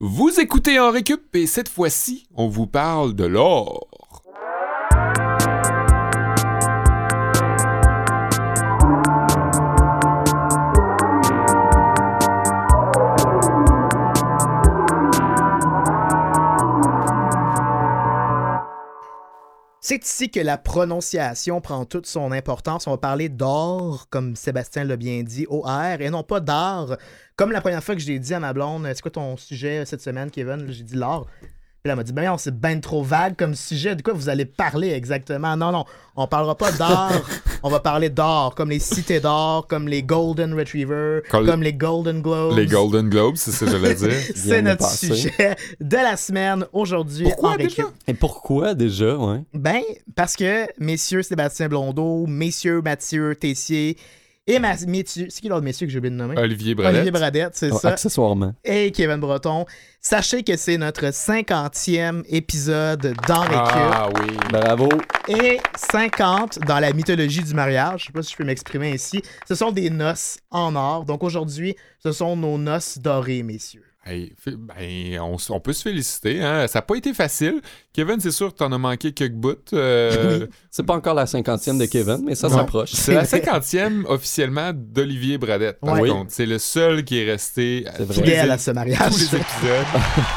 Vous écoutez en récup et cette fois-ci, on vous parle de l'or. C'est ici que la prononciation prend toute son importance. On va parler d'or, comme Sébastien l'a bien dit, OR, et non pas d'art. Comme la première fois que je l'ai dit à ma blonde, c'est quoi ton sujet cette semaine, Kevin? J'ai dit l'art. Puis elle m'a dit, ben non, c'est bien trop vague comme sujet. De quoi vous allez parler exactement? Non, non, on parlera pas d'art. on va parler d'or, comme les cités d'or, comme les Golden Retriever, Col- comme les Golden Globes. Les Golden Globes, c'est ça que j'allais dire. C'est notre passé. sujet de la semaine aujourd'hui Pourquoi en déjà? récup. Et pourquoi déjà, ouais? Ben, parce que messieurs Sébastien Blondeau, messieurs Mathieu Tessier et ma, messieurs, c'est qui l'autre messieurs que j'ai oublié de nommer? Olivier Bradette. Olivier Bradette, c'est ça. accessoirement. Et Kevin Breton. Sachez que c'est notre 50e épisode dans Récup Ah oui. Bravo. et 50 dans la mythologie du mariage. Je sais pas si je peux m'exprimer ici. Ce sont des noces en or. Donc aujourd'hui, ce sont nos noces dorées, messieurs. Hey, ben, on, peut se féliciter. Hein? Ça n'a pas été facile. Kevin, c'est sûr que t'en as manqué quelques bouts. euh, C'est pas encore la cinquantième de Kevin, mais ça s'approche. C'est la cinquantième officiellement d'Olivier Bradette. Par contre, c'est le seul qui est resté à C'est vrai. tous les, Fidèle à ce tous mariage. les épisodes.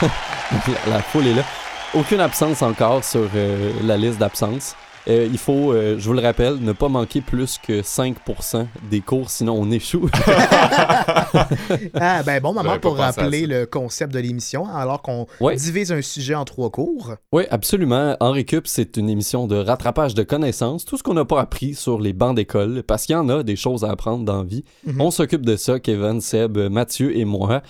la, la foule est là. Aucune absence encore sur euh, la liste d'absence. Euh, il faut, euh, je vous le rappelle, ne pas manquer plus que 5% des cours, sinon on échoue. Ah, ben bon moment pour rappeler le concept de l'émission, alors qu'on Ouais. divise un sujet en trois cours. oui, absolument. En récup, c'est une émission de rattrapage de connaissances, tout ce qu'on n'a pas appris sur les bancs d'école, parce qu'il y en a des choses à apprendre dans la vie. Mhm. On s'occupe de ça, Kevin, Seb, Mathieu et moi.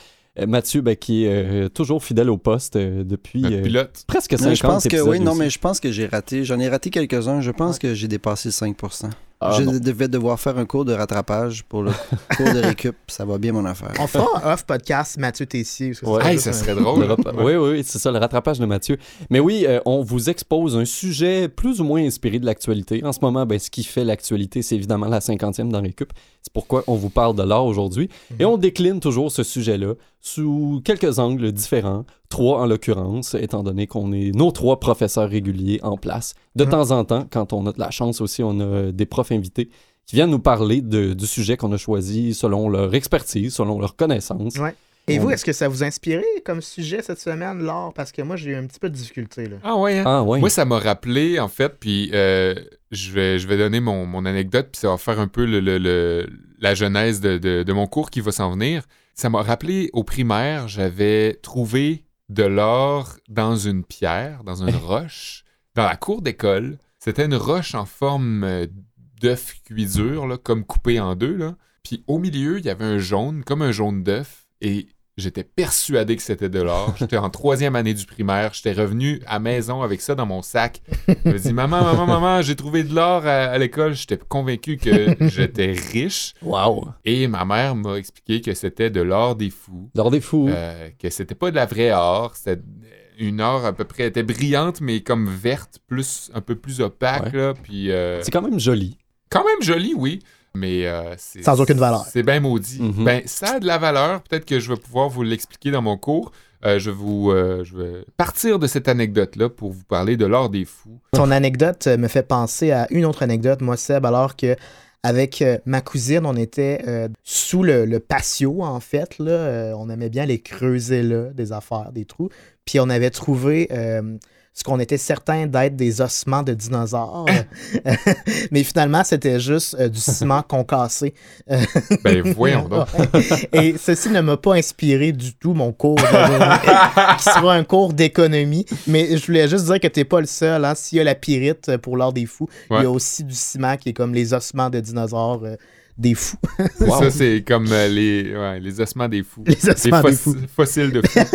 Euh, Mathieu, ben, qui est euh, toujours fidèle au poste euh, depuis euh, pilote. presque 50 Mais je pense que oui, non, aussi. mais je pense que j'ai raté. J'en ai raté quelques-uns. Je pense que j'ai dépassé 5%. Ah, je bon. devais devoir faire un cours de rattrapage pour le cours de récup. Ça va bien, mon affaire. On fera un off podcast Mathieu Tessier. parce que Ouais. c'est Hey, juste ça serait Le drôle. rap- Oui, oui, oui, c'est ça, le rattrapage de Mathieu. Mais oui, euh, on vous expose un sujet plus ou moins inspiré de l'actualité. En ce moment, ben, ce qui fait l'actualité, c'est évidemment la cinquantième dans Récup. C'est pourquoi on vous parle de l'art aujourd'hui. Et on décline toujours ce sujet-là sous quelques angles différents. Trois en l'occurrence, étant donné qu'on est nos trois professeurs réguliers en place. De Mhm. temps en temps, quand on a de la chance aussi, on a des profs invités qui viennent nous parler de- du sujet qu'on a choisi selon leur expertise, selon leur connaissance. Ouais. Et On- vous, est-ce que ça vous a inspiré comme sujet cette semaine, l'art? Parce que moi, j'ai eu un petit peu de difficulté. Là. Ah ouais, hein? Ah ouais. Moi, ça m'a rappelé, en fait, puis euh, je, vais, je vais donner mon, mon anecdote, puis ça va faire un peu le, le- le- la genèse de, de- de mon cours qui va s'en venir. Ça m'a rappelé, au primaire, j'avais trouvé de l'or dans une pierre, dans une roche, dans la cour d'école. C'était une roche en forme euh, d'œuf là, comme coupé en deux. Là. Puis au milieu, il y avait un jaune, comme un jaune d'œuf, et J'étais persuadé que c'était de l'or. J'étais en troisième année du primaire. J'étais revenu à maison avec ça dans mon sac. Je me dis, maman, maman, maman, j'ai trouvé de l'or à, à l'école. J'étais convaincu que j'étais riche. Wow. Et ma mère m'a expliqué que c'était de l'or des fous. L'or des fous. Euh, que c'était pas de la vraie or. C'était une or à peu près, elle était brillante, mais comme verte, plus, un peu plus opaque. Ouais. Là, puis euh, C'est quand même joli. quand même joli, oui. Mais euh, c'est- Sans aucune valeur. C'est bien maudit. Mhm. Ben, ça a de la valeur. Peut-être que je vais pouvoir vous l'expliquer dans mon cours. Euh, je, vais vous, euh, je vais partir de cette anecdote-là pour vous parler de l'or des fous. Ton anecdote me fait penser à une autre anecdote, moi, Seb, alors que avec ma cousine, on était euh, sous le, le patio, en fait. Là, Euh, on aimait bien les creuser là, des affaires, des trous. Puis on avait trouvé euh, ce qu'on était certain d'être des ossements de dinosaures. Mais finalement, c'était juste euh, du ciment concassé. Ben, voyons donc. Et ceci ne m'a pas inspiré du tout mon cours d'aujourd'hui, qui sera un cours d'économie. Mais je voulais juste dire que t'es pas le seul. Hein. S'il y a la pyrite pour l'art des fous, il y a aussi du ciment qui est comme les ossements de dinosaures euh, des fous. Wow. Ça, c'est comme euh, les, ouais, les ossements des fous. Les Les ossements des fous. fossiles de fous.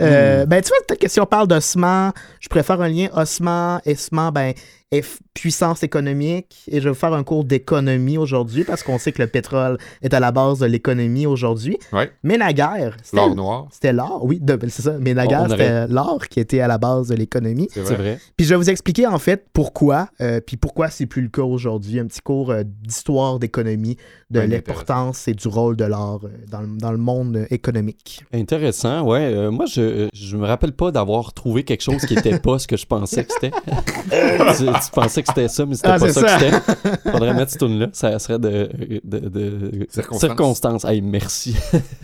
Euh, ben, tu vois, peut-être que si on parle d'ossements, je préfère un lien ossement, essement, ben, est f- puissance économique. Et je vais vous faire un cours d'économie aujourd'hui parce qu'on sait que le pétrole est à la base de l'économie aujourd'hui. Ouais. Mais naguère, c'était L'or noir. c'était l'or, oui, de- c'est ça. Mais naguère, c'était l'or qui était à la base de l'économie. C'est vrai. vrai. Puis je vais vous expliquer en fait pourquoi, euh, puis pourquoi c'est plus le cas aujourd'hui. Un petit cours euh, d'histoire d'économie, de l'importance et du rôle de l'or euh, dans, le- dans le monde euh, économique. Intéressant, ouais. Euh, moi, je, je me rappelle pas d'avoir trouvé quelque chose qui était pas ce que je pensais que c'était. tu, pensais que c'était ça, mais c'était Ah, pas ça, ça. que c'était. Faudrait mettre ce tune là ça serait de, de, de- Circonstances. circonstances. Hey, merci.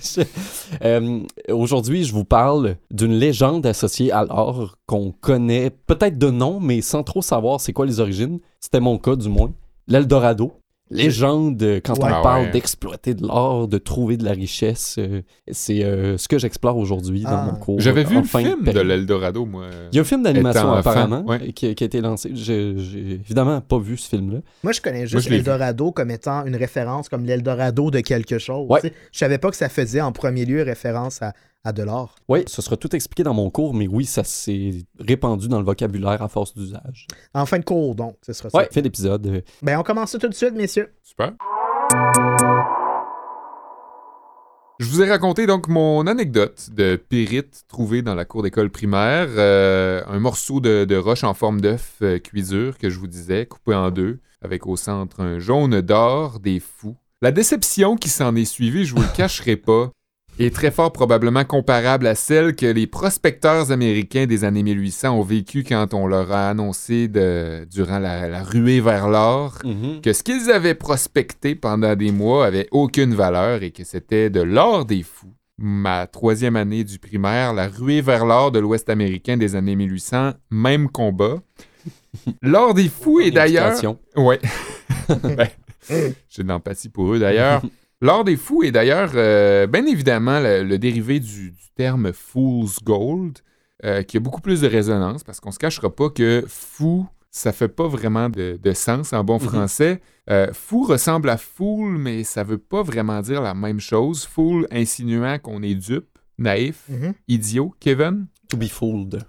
Je- Euh, Aujourd'hui, je vous parle d'une légende associée à l'or qu'on connaît peut-être de nom, mais sans trop savoir c'est quoi les origines. C'était mon cas, du moins. L'Eldorado. Légende, euh, quand Ouais. on Ah parle ouais. d'exploiter de l'or, de trouver de la richesse, euh, c'est euh, ce que j'explore aujourd'hui dans Ah. mon cours. J'avais vu le film de l'Eldorado, moi. Il y a un film d'animation apparemment ouais. qui, qui a été lancé. J'ai évidemment pas vu ce film-là. Moi, je connais juste l'Eldorado comme étant une référence comme l'Eldorado de quelque chose. Je savais pas que ça faisait en premier lieu référence à, à de l'or. Oui, ce sera tout expliqué dans mon cours, mais oui, ça s'est répandu dans le vocabulaire à force d'usage. En fin de cours, donc, ce sera ça. Ouais, fin d'épisode. Ben, on commence ça tout de suite, messieurs. Super. Je vous ai raconté donc mon anecdote de pyrite trouvé dans la cour d'école primaire. Euh, un morceau de, de roche en forme d'œuf euh, cuisure que je vous disais, coupé en deux, avec au centre un jaune d'or des fous. La déception qui s'en est suivie, je vous le cacherai pas, est très fort probablement comparable à celle que les prospecteurs américains des années 1800 ont vécue quand on leur a annoncé de, durant la, la ruée vers l'or mhm. que ce qu'ils avaient prospecté pendant des mois avait aucune valeur et que c'était de l'or des fous. Ma troisième année du primaire, la ruée vers l'or de l'Ouest américain des années 1800, même combat. L'or des fous est d'ailleurs... Ouais. Ben, J'ai de l'empathie pour eux d'ailleurs. L'or des fous est d'ailleurs euh, bien évidemment le, le dérivé du, du terme fool's gold, euh, qui a beaucoup plus de résonance parce qu'on se cachera pas que fou, ça fait pas vraiment de, de sens en bon Mhm. français. Euh, fou ressemble à fool, mais ça veut pas vraiment dire la même chose. Fool insinuant qu'on est dupe, naïf, Mhm. idiot, Kevin. To be fooled.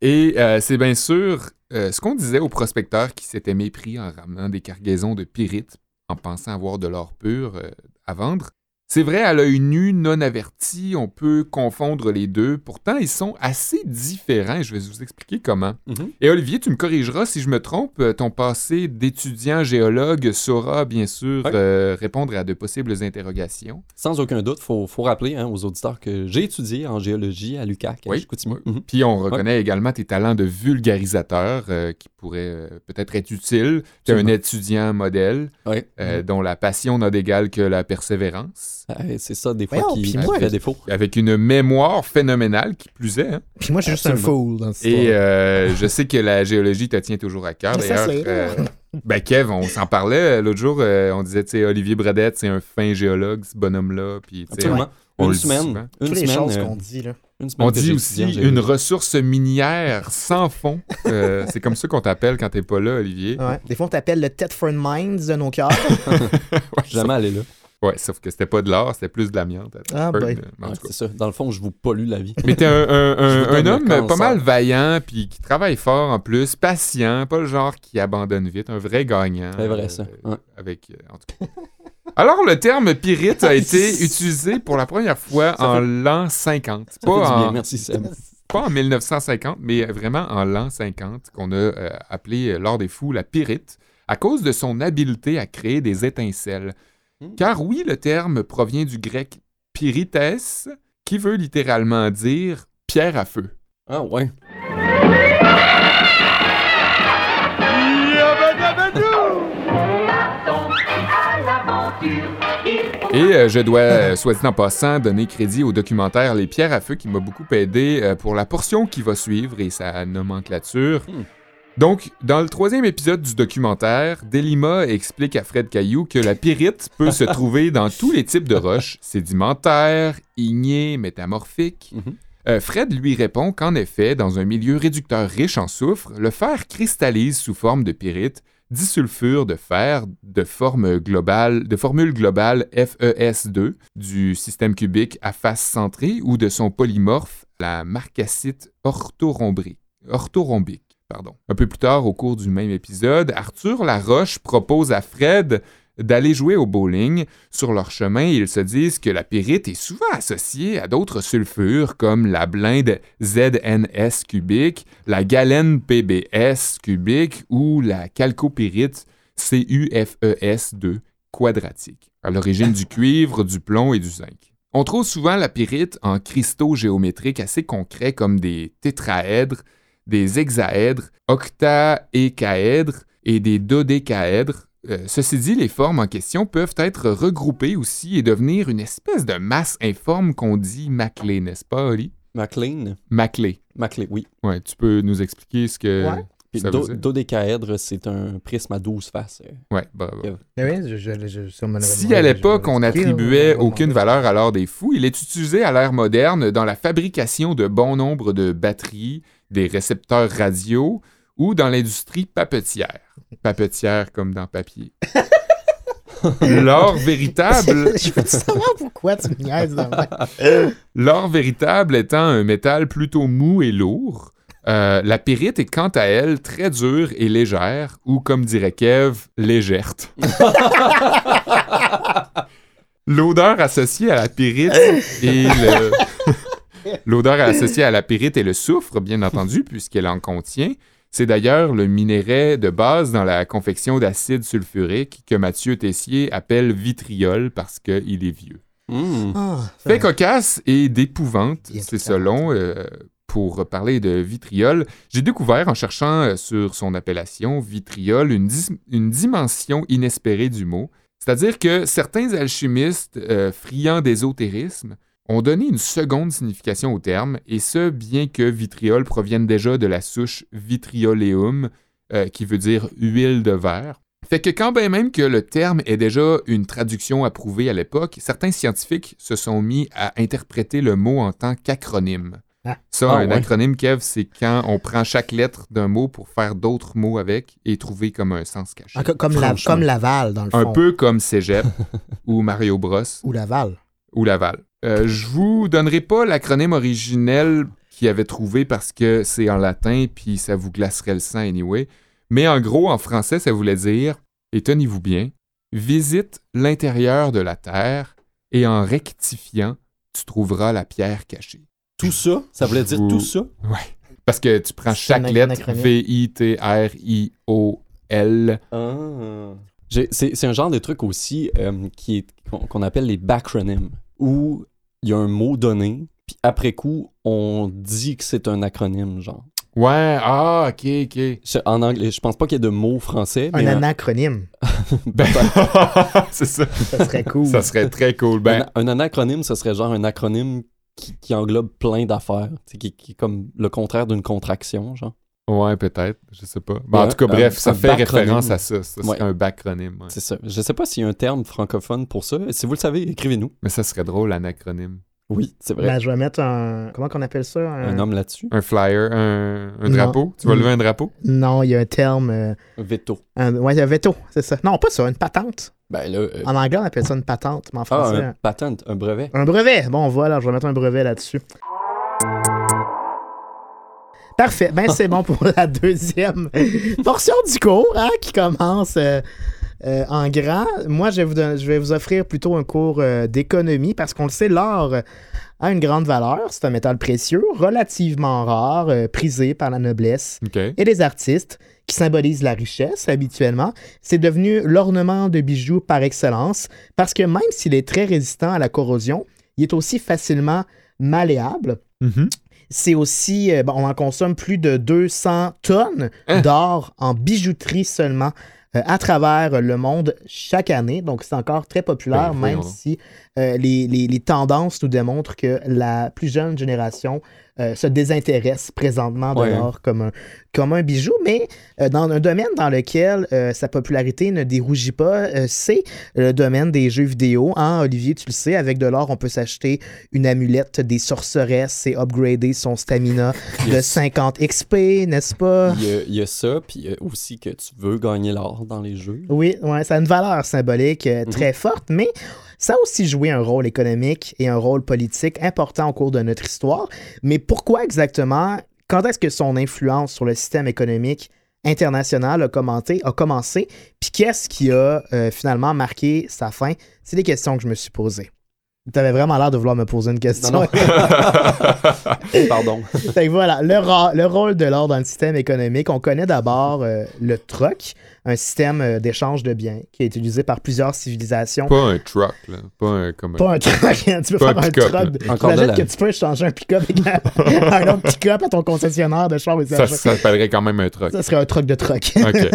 Et euh, c'est bien sûr euh, ce qu'on disait aux prospecteurs qui s'étaient mépris en ramenant des cargaisons de pyrites en pensant avoir de l'or pur euh, à vendre. C'est vrai, à l'œil nu, non averti, on peut confondre les deux. Pourtant, ils sont assez différents je vais vous expliquer comment. Mhm. Et Olivier, tu me corrigeras si je me trompe. euh, Ton passé d'étudiant géologue saura bien sûr euh, répondre à de possibles interrogations. Sans aucun doute, il faut, faut rappeler hein, aux auditeurs que j'ai étudié en géologie à l'UQAC, Oui. Oui. Mhm. Puis on reconnaît également tes talents de vulgarisateur euh, qui pourraient euh, peut-être être utiles. Tu es un étudiant modèle euh, dont la passion n'a d'égal que la persévérance. Ouais, c'est ça, des fois, qui, puis qui moi, fait défaut. Avec une mémoire phénoménale qui plus est. hein. Puis moi, je suis juste un fool dans cette Et euh, je sais que la géologie te tient toujours à cœur. D'ailleurs, euh, ben Kev, on s'en parlait euh, l'autre jour. euh, on disait, tu sais, Olivier Bradette, c'est un fin géologue, ce bonhomme-là. Puis, tu sais, une semaine. Une Toutes les semaine, choses euh, qu'on dit, là. une semaine On dit aussi une ressource minière sans fond. Euh, c'est comme ça qu'on t'appelle quand t'es pas là, Olivier. Ouais. Des fois, on t'appelle le Thetford Mines de nos cœurs. Ouais, Jamais allé là. Ouais, sauf que c'était pas de l'or, c'était plus de l'amiante. Ah, ben. mais en Ouais, tout cas. c'est ça. Dans le fond, je vous pollue la vie. Mais t'es un, un- homme pas mal vaillant, puis qui travaille fort en plus, patient, pas le genre qui abandonne vite, un vrai gagnant. C'est vrai, ça. Ouais. Avec, euh, en tout cas. Alors, le terme pyrite a été utilisé pour la première fois Ça en fait- l'an 50. Ça Pas fait du bien, en, merci Seb. pas en 1950, mais vraiment en l'an 50, qu'on a euh, appelé euh, lors des fous la pyrite, à cause de son habileté à créer des étincelles. Hmm. Car oui, le terme provient du grec pyrites, qui veut littéralement dire pierre à feu. Ah ouais. Et euh, je dois, euh, soit dit en passant, donner crédit au documentaire Les Pierres à Feu qui m'a beaucoup aidé euh, pour la portion qui va suivre et sa nomenclature. Hmm. Donc, dans le troisième épisode du documentaire, Delima explique à Fred Caillou que la pyrite peut se trouver dans tous les types de roches, sédimentaires, ignées, métamorphiques. Mhm. Euh, Fred lui répond qu'en effet, dans un milieu réducteur riche en soufre, le fer cristallise sous forme de pyrite, disulfure de fer de forme globale, de formule globale FES2 du système cubique à face centrée ou de son polymorphe, la orthorhombrique. orthorhombique. Un peu plus tard, au cours du même épisode, Arthur Laroche propose à Fred d'aller jouer au bowling. Sur leur chemin, ils se disent que la pyrite est souvent associée à d'autres sulfures comme la blinde ZNS cubique, la galène PBS cubique ou la calcopyrite CuFES2 quadratique, à l'origine du cuivre, du plomb et du zinc. On trouve souvent la pyrite en cristaux géométriques assez concrets comme des tétraèdres, des hexaèdres, octaécaèdres et des dodécaèdres, euh, ceci dit, les formes en question peuvent être regroupées aussi et devenir une espèce de masse informe qu'on dit maclée, n'est-ce pas, Oli? MacLean? Maclée. MacLean, oui. Ouais, tu peux nous expliquer ce que Ouais. Puis do- dodécaèdre, c'est un prisme à 12 faces. Ouais, oui, je, je, je- ça m'en avait Si à l'époque on n'attribuait aucune valeur à l'or des fous, il est utilisé à l'ère moderne dans la fabrication de bon nombre de batteries, des récepteurs radio ou dans l'industrie papetière. Papetière comme dans papier. L'or véritable, je veux savoir pourquoi tu me niaises l'or véritable étant un métal plutôt mou et lourd, euh, la pyrite est quant à elle très dure et légère, ou comme dirait Kev, légerte. L'odeur associée à la pyrite et le... L'odeur associée à la pyrite est le soufre, bien entendu, puisqu'elle en contient. C'est d'ailleurs le minerai de base dans la confection d'acide sulfurique que Mathieu Tessier appelle vitriol parce qu'il est vieux. Hmm. Ah, Fait cocasse et d'épouvante, c'est selon, euh, pour parler de vitriol. J'ai découvert en cherchant euh, sur son appellation vitriol une dimension inespérée du mot. C'est-à-dire que certains alchimistes euh, friands d'ésotérisme ont donné une seconde signification au terme, et ce, bien que vitriol provienne déjà de la souche vitrioleum, euh, qui veut dire huile de verre. Fait que quand bien même que le terme est déjà une traduction approuvée à l'époque, certains scientifiques se sont mis à interpréter le mot en tant qu'acronyme. Ah. Ça, Ah, un ouais. acronyme, Kev, c'est quand on prend chaque lettre d'un mot pour faire d'autres mots avec et trouver comme un sens caché. Ah, co- comme, la, comme Laval, dans le fond. Un peu comme Cégep ou Mario Bros Ou Laval. ou Laval. Euh, je vous donnerai pas l'acronyme originel qu'il avait trouvé parce que c'est en latin puis ça vous glacerait le sang anyway. Mais en gros, en français, ça voulait dire, et tenez-vous bien, visite l'intérieur de la terre et en rectifiant, tu trouveras la pierre cachée. Tout ça, ça voulait dire tout ça? Parce que tu prends chaque lettre. V-I-T-R-I-O-L. Ah. C'est c'est un genre de truc aussi euh, qui est qu'on appelle les backronyms, où il y a un mot donné, puis après coup, on dit que c'est un acronyme, genre. Ouais, ah, ok, ok. Je- En anglais, je pense pas qu'il y ait de mots français, Un mais un- anacronyme. Ben, c'est ça. Ça serait cool. Ça serait très cool. Ben, un, un anacronyme, ce serait genre un acronyme qui, qui englobe plein d'affaires, tu sais, qui, qui est comme le contraire d'une contraction, genre. Ouais, peut-être, je sais pas. Ben, en un- tout cas, un- bref, ça un fait référence à ça. Ouais. un bacronyme. ouais. C'est ça. Je sais pas s'il y a un terme francophone pour ça. Si vous le savez, écrivez-nous. Mais ça serait drôle, un acronyme. Oui, c'est vrai. Ben, je vais mettre un. Comment qu'on appelle ça? Un homme là-dessus. Un flyer, un, un drapeau? Tu vas lever un drapeau? Non, il y a un terme. euh, Un veto. un... Ouais, il y a veto, c'est ça. Non, pas ça, une patente. Ben là. euh, En anglais, on appelle ça une patente, mais en ah, français. un patent, un brevet. Un brevet. Bon, voilà, je vais mettre un brevet là-dessus. Parfait. Ben, c'est bon pour la deuxième portion du cours hein, qui commence euh, euh, en grand. Moi, je vais vous, je vais vous offrir plutôt un cours euh, d'économie parce qu'on le sait, l'or a une grande valeur. C'est un métal précieux, relativement rare, euh, prisé par la noblesse et les artistes qui symbolisent la richesse habituellement. C'est devenu l'ornement de bijoux par excellence parce que même s'il est très résistant à la corrosion, il est aussi facilement malléable. Mhm. C'est aussi, euh, on en consomme plus de 200 tonnes Hein? d'or en bijouterie seulement euh, à travers le monde chaque année. Donc, c'est encore très populaire, Ben, même si euh, les, les- les tendances nous démontrent que la plus jeune génération euh, se désintéresse présentement de Ouais, l'or comme un, comme un bijou. Mais euh, dans un domaine dans lequel euh, sa popularité ne dérougit pas, c'est le domaine des jeux vidéo. Hein, Olivier, tu le sais, avec de l'or, on peut s'acheter une amulette des sorceresses et upgrader son stamina de Yes. 50 XP, n'est-ce pas? Il y, a, il y a ça, puis il y a aussi que tu veux gagner l'or dans les jeux. Oui, ouais, ça a une valeur symbolique Mhm. très forte, mais ça a aussi joué un rôle économique et un rôle politique important au cours de notre histoire. Mais pourquoi exactement quand est-ce que son influence sur le système économique international a, commencé, puis qu'est-ce qui a euh, finalement marqué sa fin? C'est des questions que je me suis posées. Tu avais vraiment l'air de vouloir me poser une question. Non, Pardon. Fait que voilà, le, rôle de l'or dans le système économique, on connaît d'abord euh, le troc, un système euh, d'échange de biens qui est utilisé par plusieurs civilisations. Pas un truck, là. Pas un. Comme un- Pas un troc, tu peux Pas faire un là. Encore de que tu peux échanger un pick-up avec un, un autre pick-up à ton concessionnaire de char. ça, ça, ça s'appellerait quand même un truck. ça serait un troc de troc. OK.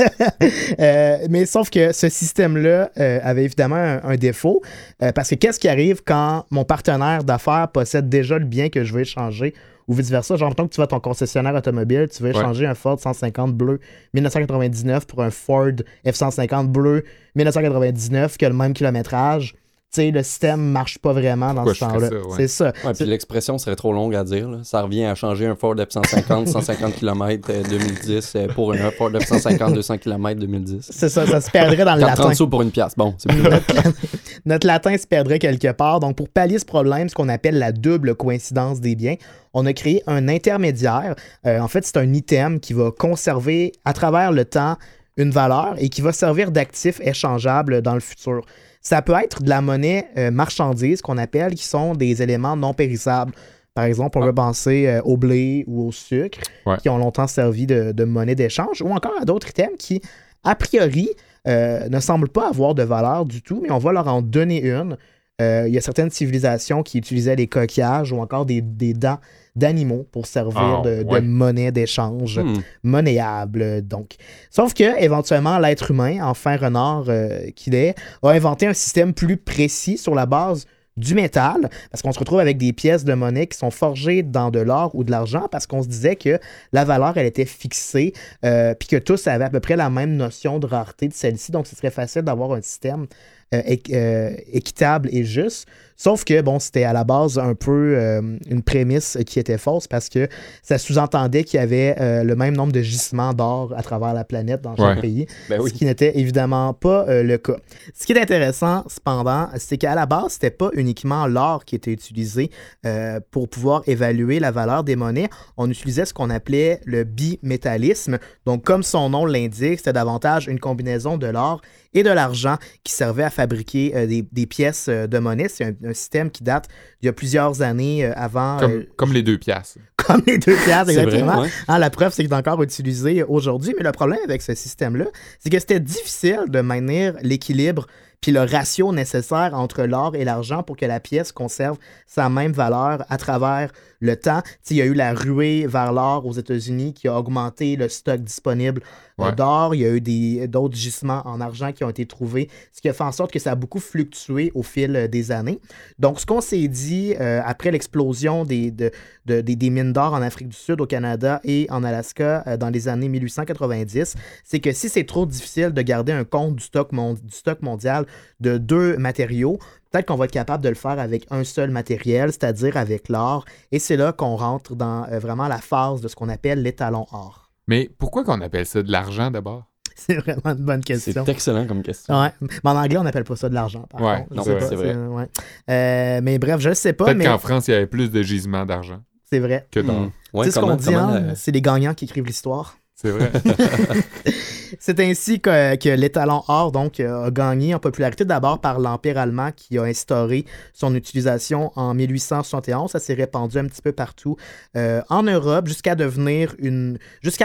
Euh, mais sauf que ce système-là euh, avait évidemment un, un défaut, euh, parce que qu'est-ce qui arrive quand mon partenaire d'affaires possède déjà le bien que je veux échanger ou vice-versa? Genre, mettons que tu vas à ton concessionnaire automobile, tu veux Ouais. échanger un Ford 150 bleu 1999 pour un Ford F-150 bleu 1999 qui a le même kilométrage. Sais, le système marche pas vraiment dans Pourquoi ce temps-là. ouais. C'est ça. Ouais, puis l'expression serait trop longue à dire. là. Ça revient à changer un Ford F-150 150 km 2010 euh, pour un Ford F-150 200 km 2010. C'est ça, ça se perdrait dans le latin. 30 sous pour une pièce. Bon, c'est plus notre, notre latin se perdrait quelque part. Donc, pour pallier ce problème, ce qu'on appelle la double coïncidence des biens, on a créé un intermédiaire. Euh, en fait, c'est un item qui va conserver à travers le temps une valeur et qui va servir d'actif échangeable dans le futur. Ça peut être de la monnaie euh, marchandise qu'on appelle, qui sont des éléments non périssables. Par exemple, on Ah. peut penser euh, au blé ou au sucre, Ouais. qui ont longtemps servi de, de monnaie d'échange, ou encore à d'autres items qui, a priori, euh, ne semblent pas avoir de valeur du tout, mais on va leur en donner une. Il y a certaines civilisations qui utilisaient des coquillages ou encore des, des dents d'animaux pour servir Ah, de, monnaie d'échange Hmm. monnayable. Donc. Sauf que, éventuellement, l'être humain, enfin renard euh, qu'il est, a inventé un système plus précis sur la base du métal, parce qu'on se retrouve avec des pièces de monnaie qui sont forgées dans de l'or ou de l'argent, parce qu'on se disait que la valeur, elle était fixée, euh, puis que tous avaient à peu près la même notion de rareté de celle-ci, donc ce serait facile d'avoir un système euh, équitable et juste. Sauf que, bon, c'était à la base un peu euh, une prémisse qui était fausse parce que ça sous-entendait qu'il y avait euh, le même nombre de gisements d'or à travers la planète dans chaque Ouais. pays, Ben oui. ce qui n'était évidemment pas euh, le cas. Ce qui est intéressant, cependant, c'est qu'à la base, c'était pas uniquement l'or qui était utilisé euh, pour pouvoir évaluer la valeur des monnaies. On utilisait ce qu'on appelait le bimétallisme. Donc, comme son nom l'indique, c'était davantage une combinaison de l'or et de l'argent qui servait à fabriquer euh, des, des pièces euh, de monnaie. C'est un, un système qui date d'il y a plusieurs années euh, avant, Comme, euh, comme les deux piastres. comme les deux vrai, exactement. ouais. Hein, la preuve, c'est qu'il est encore utilisé aujourd'hui. Mais le problème avec ce système-là, c'est que c'était difficile de maintenir l'équilibre puis le ratio nécessaire entre l'or et l'argent pour que la pièce conserve sa même valeur à travers le temps. Il y a eu la ruée vers l'or aux États-Unis qui a augmenté le stock disponible euh, D'or. Il y a eu d'autres gisements en argent qui ont été trouvés, ce qui a fait en sorte que ça a beaucoup fluctué au fil euh, des années. Donc, ce qu'on s'est dit euh, après l'explosion des, de- de- des, des mines d'or en Afrique du Sud, au Canada et en Alaska euh, dans les années 1890, c'est que si c'est trop difficile de garder un compte du stock, du stock mondial de deux matériaux, peut-être qu'on va être capable de le faire avec un seul matériel, c'est-à-dire avec l'or. Et c'est là qu'on rentre dans vraiment la phase de ce qu'on appelle l'étalon or. Mais pourquoi qu'on appelle ça de l'argent d'abord? C'est vraiment une bonne C'est question. excellent comme question. Ouais. Mais en anglais, on n'appelle pas ça de l'argent, par Ouais, contre. Je non, c'est vrai, c'est vrai. ouais. Euh, mais bref, je ne sais pas, Peut-être mais qu'en France, il y avait plus de gisements d'argent c'est vrai. que. Hmm. Ouais, tu sais ce qu'on dit, hein, la- c'est les gagnants qui écrivent l'histoire. C'est vrai. C'est ainsi que, que l'étalon or donc, euh, a gagné en popularité d'abord par l'Empire allemand qui a instauré son utilisation en 1871. Ça s'est répandu un petit peu partout euh, en Europe jusqu'à devenir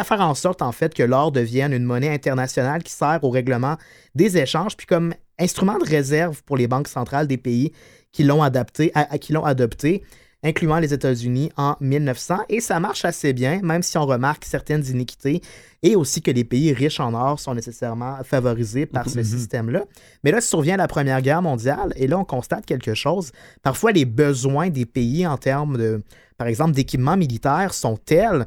faire en sorte en fait que l'or devienne une monnaie internationale qui sert au règlement des échanges, puis comme instrument de réserve pour les banques centrales des pays qui l'ont adapté, qui l'ont adopté incluant les États-Unis en 1900. Et ça marche assez bien, même si on remarque certaines iniquités et aussi que les pays riches en or sont nécessairement favorisés par ce Mhm. système-là. Mais là, survient la Première Guerre mondiale et là, on constate quelque chose. Parfois, les besoins des pays en termes de, par exemple, d'équipements militaires sont tels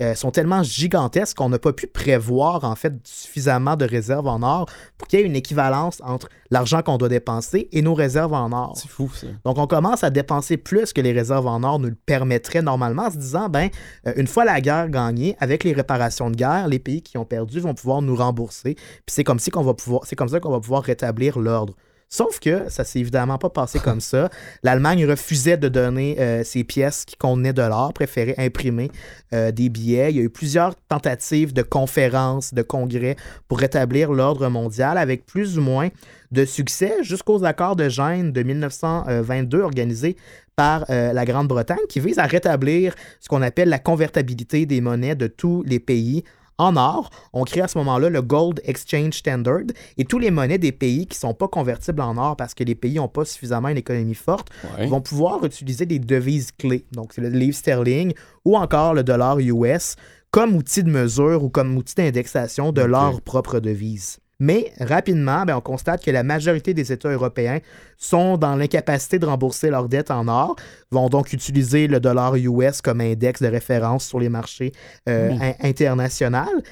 euh, sont tellement gigantesques qu'on n'a pas pu prévoir en fait suffisamment de réserves en or pour qu'il y ait une équivalence entre l'argent qu'on doit dépenser et nos réserves en or. C'est fou, ça. Donc, on commence à dépenser plus que les réserves en or nous le permettraient normalement en se disant, ben, euh, une fois la guerre gagnée, avec les réparations de guerre, les pays qui ont perdu vont pouvoir nous rembourser. Puis c'est comme, si qu'on va pouvoir, c'est comme ça qu'on va pouvoir rétablir l'ordre Sauf que ça s'est évidemment pas passé comme ça. L'Allemagne refusait de donner euh, ces pièces qui contenaient de l'or, préférait imprimer euh, des billets. Il y a eu plusieurs tentatives de conférences, de congrès pour rétablir l'ordre mondial avec plus ou moins de succès jusqu'aux accords de Gênes de 1922 organisés par euh, la Grande-Bretagne qui visent à rétablir ce qu'on appelle la convertibilité des monnaies de tous les pays en or. On crée à ce moment-là le Gold Exchange Standard et tous les monnaies des pays qui ne sont pas convertibles en or parce que les pays n'ont pas suffisamment une économie forte Ouais. vont pouvoir utiliser des devises clés. Donc, c'est le livre sterling ou encore le dollar US comme outil de mesure ou comme outil d'indexation de leur propre devise. Mais rapidement, ben, on constate que la majorité des États européens sont dans l'incapacité de rembourser leurs dettes en or, vont donc utiliser le dollar US comme index de référence sur les marchés euh, Oui. internationaux.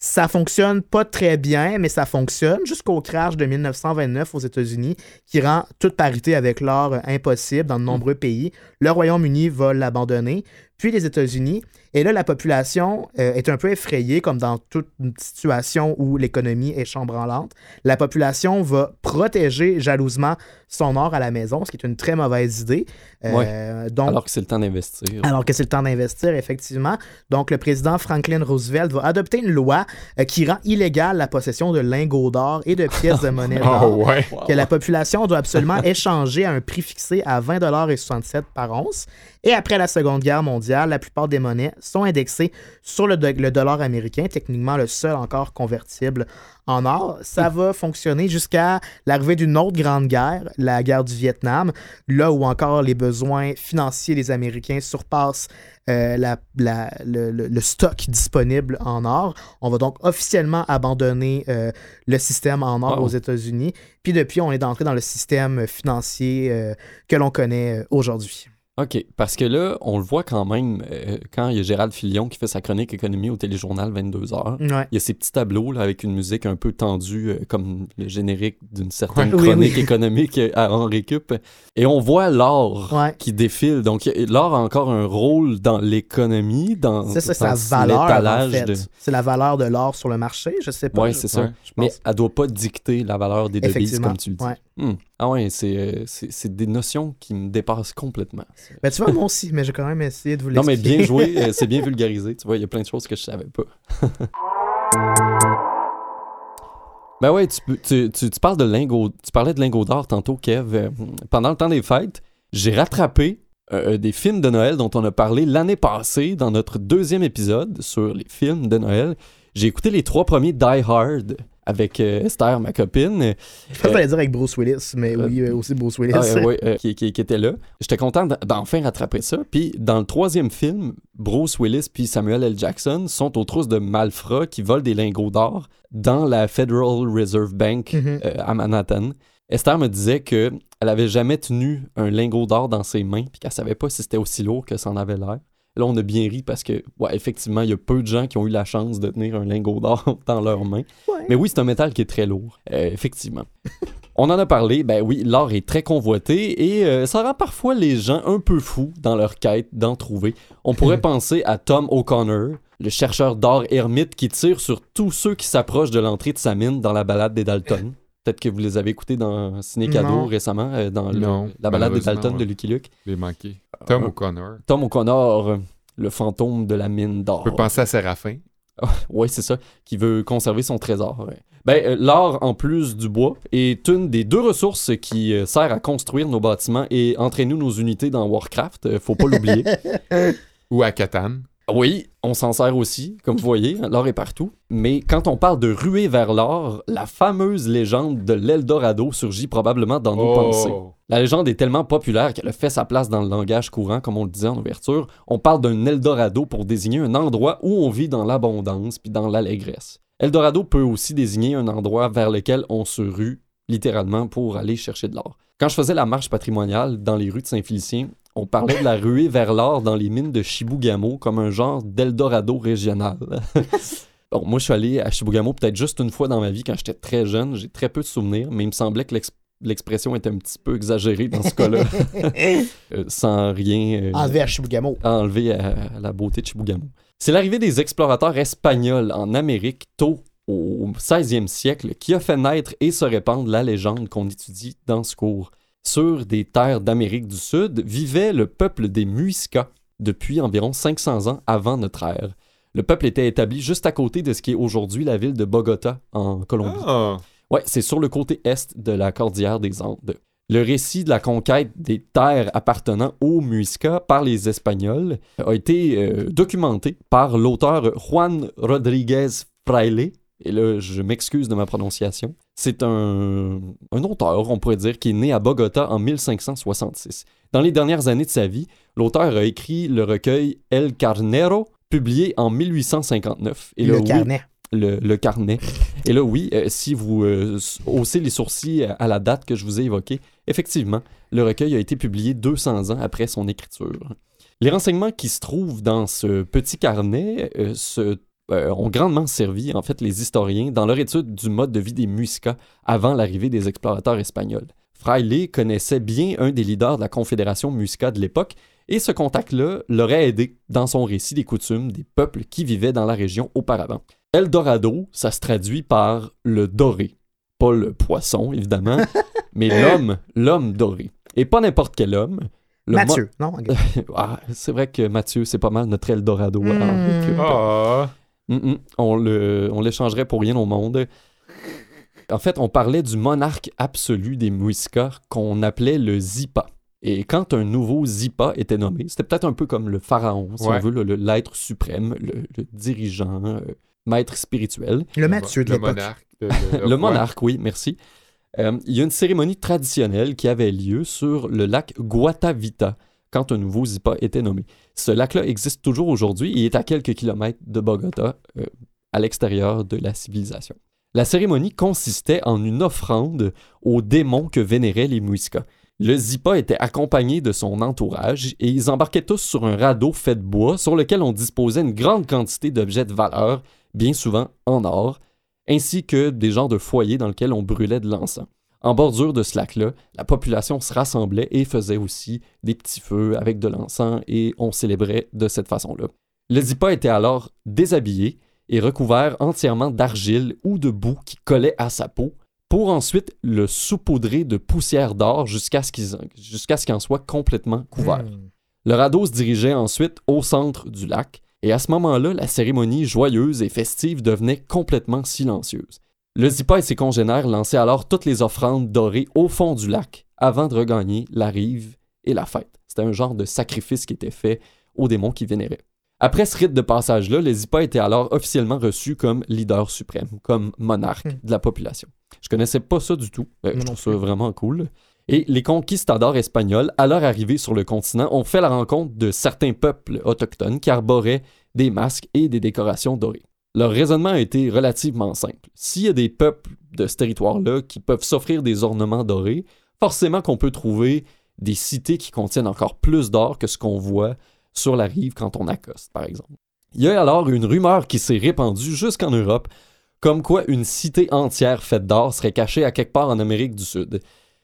Ça fonctionne pas très bien, mais ça fonctionne jusqu'au crash de 1929 aux États-Unis qui rend toute parité avec l'or euh, impossible dans de nombreux pays. Le Royaume-Uni va l'abandonner, puis les États-Unis. Et là, la population euh, est un peu effrayée, comme dans toute une situation où l'économie est chambranlante. La population va protéger jalousement son or à la maison, ce qui est une très mauvaise idée. Euh, donc, Alors que c'est le temps d'investir. alors que c'est le temps d'investir, effectivement. Donc, le président Franklin Roosevelt va adopter une loi euh, qui rend illégale la possession de lingots d'or et de pièces de monnaie d'or. Oh, ouais. Que la population doit absolument échanger à un prix fixé à 20,67 par once. Et après la Seconde Guerre mondiale, la plupart des monnaies sont indexées sur le, do- le dollar américain, techniquement le seul encore convertible en or. Ça va fonctionner jusqu'à l'arrivée d'une autre grande guerre, la guerre du Vietnam, là où encore les besoins financiers des Américains surpassent euh, la- la- le, le- le stock disponible en or. On va donc officiellement abandonner euh, le système en or Wow. aux États-Unis. Puis depuis, on est entré dans le système financier euh, que l'on connaît aujourd'hui. OK, parce que là, on le voit quand même, euh, quand il y a Gérald Filion qui fait sa chronique économie au téléjournal 22h, Ouais. il y a ces petits tableaux là, avec une musique un peu tendue, euh, comme le générique d'une certaine Ouais. Oui, chronique oui. économique euh, à en récup. Et on voit l'or Ouais. qui défile. Donc, a- l'or a encore un rôle dans l'économie, dans, C'est ça, dans sa valeur, en l'étalage fait. de... C'est la valeur de l'or sur le marché, je sais pas. Je- c'est ça. Mais elle doit pas dicter la valeur des devises, comme tu le dis. ouais. Hmm. Ah ouais, c'est, euh, c'est, des notions qui me dépassent complètement. Ben, tu vois, moi aussi, mais j'ai quand même essayé de vous Non, mais l'expliquer. bien joué, euh, c'est bien vulgarisé. Tu vois, il y a plein de choses que je savais pas. ben ouais, tu, peux- tu, tu, tu parles de lingots. Tu parlais de lingots d'or tantôt, Kev. Euh, pendant le temps des fêtes, j'ai rattrapé euh, des films de Noël dont on a parlé l'année passée dans notre deuxième épisode sur les films de Noël. J'ai écouté les trois premiers Die Hard avec euh, Esther, ma copine. Je pense que t'allais dire avec Bruce Willis, mais Euh, oui, euh, aussi Bruce Willis. Ah, euh, euh, qui, qui- qui était là. J'étais content d'enfin rattraper ça. Puis dans le troisième film, Bruce Willis puis Samuel L. Jackson sont aux trousses de malfrats qui volent des lingots d'or dans la Federal Reserve Bank Mhm. euh, à Manhattan. Esther me disait que elle avait jamais tenu un lingot d'or dans ses mains puis qu'elle savait pas si c'était aussi lourd que ça en avait l'air. Là, on a bien ri parce que, ouais, effectivement, il y a peu de gens qui ont eu la chance de tenir un lingot d'or dans leurs mains. Ouais. Mais oui, c'est un métal qui est très lourd, euh, effectivement. On en a parlé, ben oui, l'or est très convoité et euh, ça rend parfois les gens un peu fous dans leur quête d'en trouver. On pourrait penser à Tom O'Connor, le chercheur d'or ermite qui tire sur tous ceux qui s'approchent de l'entrée de sa mine dans la balade des Dalton. Peut-être que vous les avez écoutés dans Ciné Cadeau récemment, euh, dans le- Non, la balade des Dalton de. Lucky Luke. Les manqué. Tom Euh, O'Connor. Tom O'Connor, le fantôme de la mine d'or. On peut penser à Séraphin. Oui, c'est ça, qui veut conserver son trésor. Ben, euh, l'or, en plus du bois, est une des deux ressources qui euh, sert à construire nos bâtiments et entraîner nos unités dans Warcraft. faut pas l'oublier. Ou à Catane. Oui, on s'en sert aussi, comme vous voyez, l'or est partout. Mais quand on parle de ruer vers l'or, la fameuse légende de l'Eldorado surgit probablement dans nos pensées. Oh. La légende est tellement populaire qu'elle a fait sa place dans le langage courant, comme on le disait en ouverture. On parle d'un Eldorado pour désigner un endroit où on vit dans l'abondance puis dans l'allégresse. Eldorado peut aussi désigner un endroit vers lequel on se rue, littéralement, pour aller chercher de l'or. Quand je faisais la marche patrimoniale dans les rues de Saint-Félicien, on parlait de la ruée vers l'or dans les mines de Chibougamau comme un genre d'Eldorado régional. Bon, moi, je suis allé à Chibougamau peut-être juste une fois dans ma vie quand j'étais très jeune. J'ai très peu de souvenirs, mais il me semblait que l'ex- l'expression était un petit peu exagérée dans ce cas-là, Euh, sans rien euh, Enlevé à Chibougamau. enlever à, à la beauté de Chibougamau. C'est l'arrivée des explorateurs espagnols en Amérique tôt au 16e siècle qui a fait naître et se répandre la légende qu'on étudie dans ce cours. Sur des terres d'Amérique du Sud vivait le peuple des Muiscas depuis environ 500 ans avant notre ère. Le peuple était établi juste à côté de ce qui est aujourd'hui la ville de Bogota en Colombie. Ah. Ouais, c'est sur le côté est de la cordillère des Andes. Le récit de la conquête des terres appartenant aux Muisca par les Espagnols a été euh, documenté par l'auteur Juan Rodriguez Fraile. Et là, je m'excuse de ma prononciation. C'est un, un auteur, on pourrait dire, qui est né à Bogota en 1566. Dans les dernières années de sa vie, l'auteur a écrit le recueil El Carnero, publié en 1859. Et là, le oui, carnet. le, le carnet. Et là, oui, euh, si vous euh, haussez les sourcils à la date que je vous ai évoquée, effectivement, le recueil a été publié 200 ans après son écriture. Les renseignements qui se trouvent dans ce petit carnet euh, se- euh, ont grandement servi, en fait, les historiens dans leur étude du mode de vie des Muiscas avant l'arrivée des explorateurs espagnols. Fraile connaissait bien un des leaders de la Confédération Muisca de l'époque, et ce contact-là l'aurait aidé dans son récit des coutumes des peuples qui vivaient dans la région auparavant. Eldorado, ça se traduit par le doré. Pas le poisson, évidemment, mais l'homme, l'homme doré. Et pas n'importe quel homme. Le Mathieu, non? Ah, c'est vrai que Mathieu, c'est pas mal notre Eldorado. Récup. Mm, mm. On le, on l'échangerait pour rien au monde. En fait, on parlait du monarque absolu des Muisca qu'on appelait le Zipa. Et quand un nouveau Zipa était nommé, c'était peut-être un peu comme le pharaon, si Ouais. on veut, le- le- l'être suprême, le, le dirigeant, euh, maître spirituel. Le Mathieu de le l'époque. monarque. de- de- Le monarque, oui, merci. Euh, il y a une cérémonie traditionnelle qui avait lieu sur le lac Guatavita quand un nouveau Zipa était nommé. Ce lac-là existe toujours aujourd'hui et est à quelques kilomètres de Bogota, euh, à l'extérieur de la civilisation. La cérémonie consistait en une offrande aux démons que vénéraient les Muiscas. Le Zipa était accompagné de son entourage et ils embarquaient tous sur un radeau fait de bois sur lequel on disposait une grande quantité d'objets de valeur, bien souvent en or, ainsi que des genres de foyers dans lesquels on brûlait de l'encens. En bordure de ce lac-là, la population se rassemblait et faisait aussi des petits feux avec de l'encens et on célébrait de cette façon-là. Le Zipa était alors déshabillé et recouvert entièrement d'argile ou de boue qui collait à sa peau pour ensuite le saupoudrer de poussière d'or jusqu'à ce qu'il jusqu'à ce qu'il en soit complètement couvert. Hmm. Le radeau se dirigeait ensuite au centre du lac, et à ce moment-là, la cérémonie joyeuse et festive devenait complètement silencieuse. Le Zipa et ses congénères lançaient alors toutes les offrandes dorées au fond du lac avant de regagner la rive et la fête. C'était un genre de sacrifice qui était fait aux démons qui vénéraient. Après ce rite de passage-là, le Zipa était alors officiellement reçu comme leader suprême, comme monarque Hmm. de la population. Je connaissais pas ça du tout. Euh, je trouve ça vraiment cool. Et les conquistadors espagnols, à leur arrivée sur le continent, ont fait la rencontre de certains peuples autochtones qui arboraient des masques et des décorations dorées. Leur raisonnement a été relativement simple. S'il y a des peuples de ce territoire-là qui peuvent s'offrir des ornements dorés, forcément qu'on peut trouver des cités qui contiennent encore plus d'or que ce qu'on voit sur la rive quand on accoste, par exemple. Il y a alors une rumeur qui s'est répandue jusqu'en Europe, comme quoi une cité entière faite d'or serait cachée à quelque part en Amérique du Sud.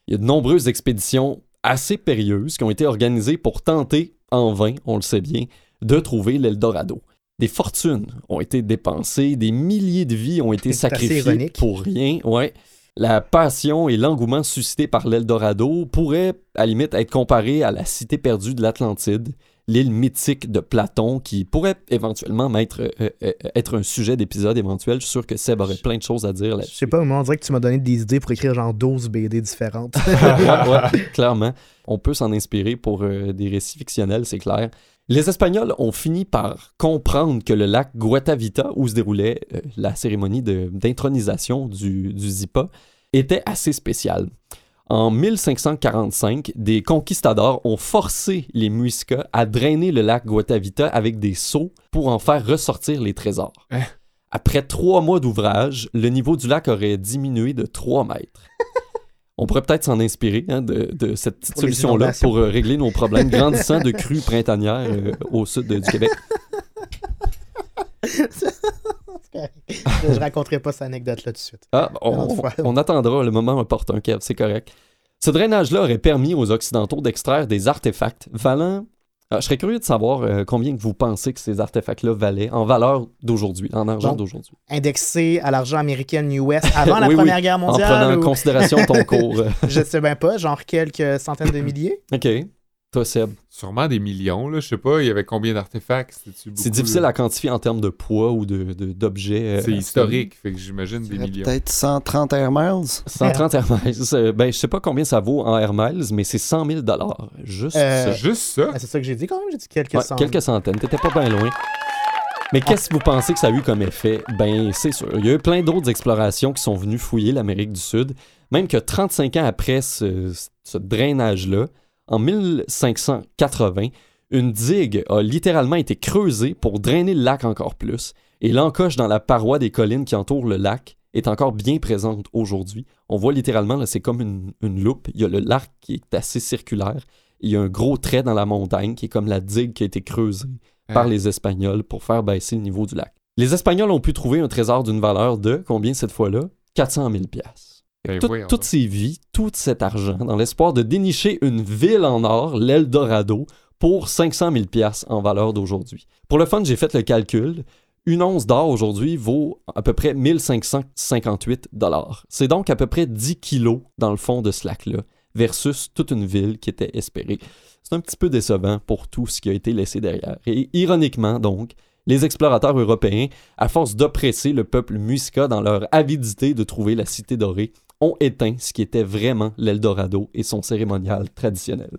Il y a de nombreuses expéditions assez périlleuses qui ont été organisées pour tenter, en vain, on le sait bien, de trouver l'Eldorado. Des fortunes ont été dépensées, des milliers de vies ont été sacrifiées pour rien. Ouais. La passion et l'engouement suscités par l'Eldorado pourraient, à la limite, être comparés à la cité perdue de l'Atlantide, l'île mythique de Platon, qui pourrait éventuellement m'être, euh, euh, être un sujet d'épisode éventuel. Je suis sûr que Seb aurait plein de choses à dire Je là-dessus. sais pas, moi, on dirait que tu m'as donné des idées pour écrire genre 12 BD différentes. ouais, ouais, clairement. On peut s'en inspirer pour euh, des récits fictionnels, c'est clair. Les Espagnols ont fini par comprendre que le lac Guatavita, où se déroulait euh, la cérémonie d'intronisation du, du Zipa, était assez spécial. En 1545, des conquistadors ont forcé les Muiscas à drainer le lac Guatavita avec des seaux pour en faire ressortir les trésors. Hein? Après trois mois d'ouvrage, le niveau du lac aurait diminué de 3 mètres. On pourrait peut-être s'en inspirer hein, de, de cette petite solution-là pour euh, régler nos problèmes grandissants de crues printanières euh, au sud de- du Québec. je raconterai pas cette anecdote-là tout de suite. Ah, on, on attendra le moment opportun, Kev, c'est correct. Ce drainage-là aurait permis aux Occidentaux d'extraire des artefacts valant Alors, je serais curieux de savoir euh, combien vous pensez que ces artefacts-là valaient en valeur d'aujourd'hui, en argent d'aujourd'hui. Indexé à l'argent américain US avant la Oui, oui, Première Guerre En mondiale. prenant en ou- considération ton cours. Je sais bien pas, genre quelques centaines de milliers. OK. Toi, Seb. Sûrement des millions, là. Je sais pas, il y avait combien d'artefacts? C'est difficile là? à quantifier en termes de poids ou de- de- d'objets. euh, C'est historique, fait que j'imagine des millions. Peut-être 130 air miles? 130 Air Miles. euh, Ben, je sais pas combien ça vaut en Air Miles, mais c'est 100 000 Juste Euh, C'est juste ça? Ah, c'est ça que j'ai dit quand même, j'ai dit quelques Ouais, centaines. quelques centaines. T'étais pas bien loin. Mais qu'est-ce que vous pensez que ça a eu comme effet? Ben, c'est sûr. Il y a eu plein d'autres explorations qui sont venues fouiller l'Amérique du Sud. Même que 35 ans après ce, ce drainage-là, en 1580, une digue a littéralement été creusée pour drainer le lac encore plus. Et l'encoche dans la paroi des collines qui entourent le lac est encore bien présente aujourd'hui. On voit littéralement, là, c'est comme une, une loupe. Il y a le lac qui est assez circulaire. Il y a un gros trait dans la montagne qui est comme la digue qui a été creusée par les Espagnols pour faire baisser le niveau du lac. Les Espagnols ont pu trouver un trésor d'une valeur de, combien cette fois-là? 400 000 piastres. Ben, Tout- voyons toutes ces vies, tout cet argent, dans l'espoir de dénicher une ville en or, l'Eldorado, pour 500 000 piastres en valeur d'aujourd'hui. Pour le fun, j'ai fait le calcul. Une once d'or aujourd'hui vaut à peu près 1558 dollars. C'est donc à peu près 10 kilos dans le fond de ce lac-là, versus toute une ville qui était espérée. C'est un petit peu décevant pour tout ce qui a été laissé derrière. Et ironiquement, donc, les explorateurs européens, à force d'oppresser le peuple Muisca dans leur avidité de trouver la cité dorée, ont éteint ce qui était vraiment l'Eldorado et son cérémonial traditionnel.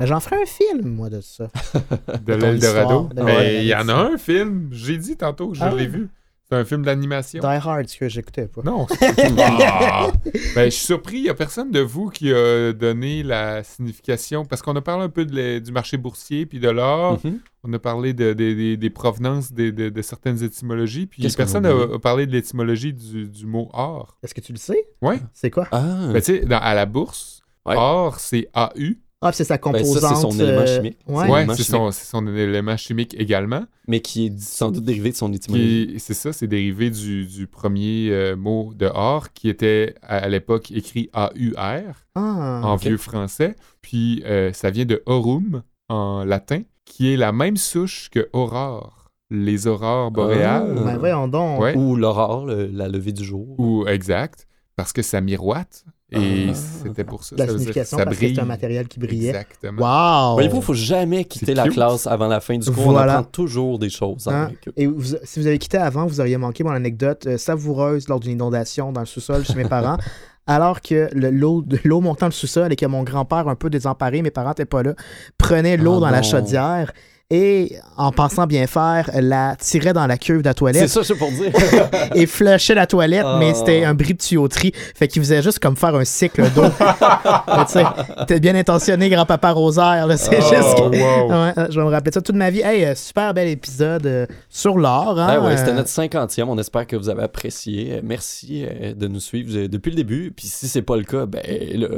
Mais J'en ferai un film, moi, de ça. De ton l'Eldorado. il y en a un film, j'ai dit tantôt, je Ah l'ai vu. C'est un film d'animation. Die Hard, ce que j'écoutais pas. Non. Ah! Ben, je suis surpris, il n'y a personne de vous qui a donné la signification, parce qu'on a parlé un peu de du marché boursier puis de l'or, Mhm. on a parlé de, de- des- des provenances de, de- de certaines étymologies, puis personne n'a a parlé de l'étymologie du, du mot or. Est-ce que tu le sais? Ouais. C'est quoi? Ah, Ben, tu sais, dans- à la bourse, Ouais. or, c'est AU. Ah, c'est sa Ben, composante. ça, c'est son élément euh, chimique. Ouais. C'est Ouais, élément c'est son, élément chimique également. mais qui est sans doute dérivé de son étymologie. C'est ça, c'est dérivé du, du premier euh, mot de or qui était à, à l'époque écrit AUR Ah, en vieux français. Puis euh, ça vient de aurum en latin, qui est la même souche que aurore, les aurores boréales. Ah. Ben, voyons donc. Ouais. Ou l'aurore, le- la levée du jour. Ou exact, parce que ça miroite. Et Ah. c'était pour ça. La ça signification, ça parce que c'est un matériel qui brillait. Exactement. Wow! Voyez-vous, il faut jamais quitter la cute. classe avant la fin du cours. Voilà. On apprend toujours des choses. Hein? Et vous- si vous avez quitté avant, vous auriez manqué mon anecdote euh, savoureuse lors d'une inondation dans le sous-sol chez mes parents. Alors que le- l'eau de- l'eau montant le sous-sol et que mon grand-père, un peu désemparé, mes parents n'étaient pas là, prenait l'eau Ah dans la chaudière et, en pensant bien faire, la tirait dans la cuve de la C'est toilette ça, c'est pour dire. et flushait la toilette, Ah. mais c'était un bris de tuyauterie. Fait qu'il faisait juste comme faire un cycle d'eau. Mais tu sais, t'es bien intentionné, grand-papa Rosaire, là, c'est Oh, juste que- wow. Ouais, je vais me rappeler ça toute ma vie. Hey, euh, super bel épisode euh, sur l'or. Hein, Ah ouais, c'était euh, notre cinquantième. On espère que vous avez apprécié. Merci euh, de nous suivre depuis le début. Puis si c'est pas le cas, ben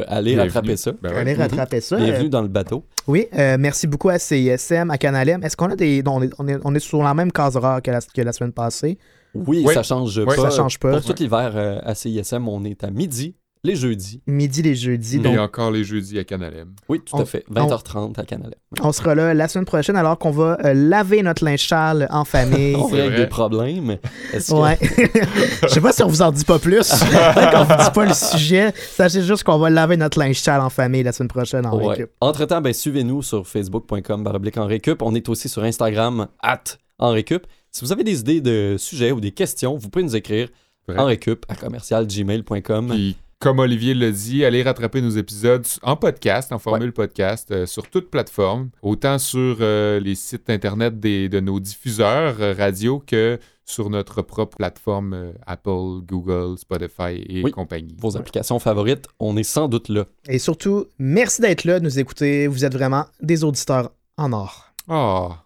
allez Bienvenue. rattraper ça. Ben ouais. Allez rattraper ça. Bienvenue dans le bateau. oui, euh, merci beaucoup à CISM, à Est-ce qu'on a des. on, est, on, est, on est sur la même case horaire que la, que la semaine passée? Oui, Oui. ça change Oui. pas. Ça change pas. Pour tout l'hiver euh, à CISM, on est à midi, les jeudis. Midi les jeudis. Et Donc, encore les jeudis à Canalem. Oui, tout On- à fait. 20h30 à Canada. on sera là la semaine prochaine alors qu'on va euh, laver notre linge sale en famille. On règle des problèmes. Que- Ouais. Je sais pas si on vous en dit pas plus. Quand on vous dit pas le sujet, sachez juste qu'on va laver notre linge sale en famille la semaine prochaine en Ouais. récup. Entre-temps, ben, suivez-nous sur facebook.com baroblique en récup. On est aussi sur Instagram, at en récup. Si vous avez des idées de sujets ou des questions, vous pouvez nous écrire Vrai. en récup à commercialgmail.com. Puis, comme Olivier l'a dit, allez rattraper nos épisodes en podcast, en formule podcast, euh, sur toute plateforme, autant sur euh, les sites internet des- de nos diffuseurs euh, radio que sur notre propre plateforme euh, Apple, Google, Spotify et Oui. compagnie. Vos applications favorites, on est sans doute là. Et surtout, merci d'être là, de nous écouter. Vous êtes vraiment des auditeurs en or. Ah,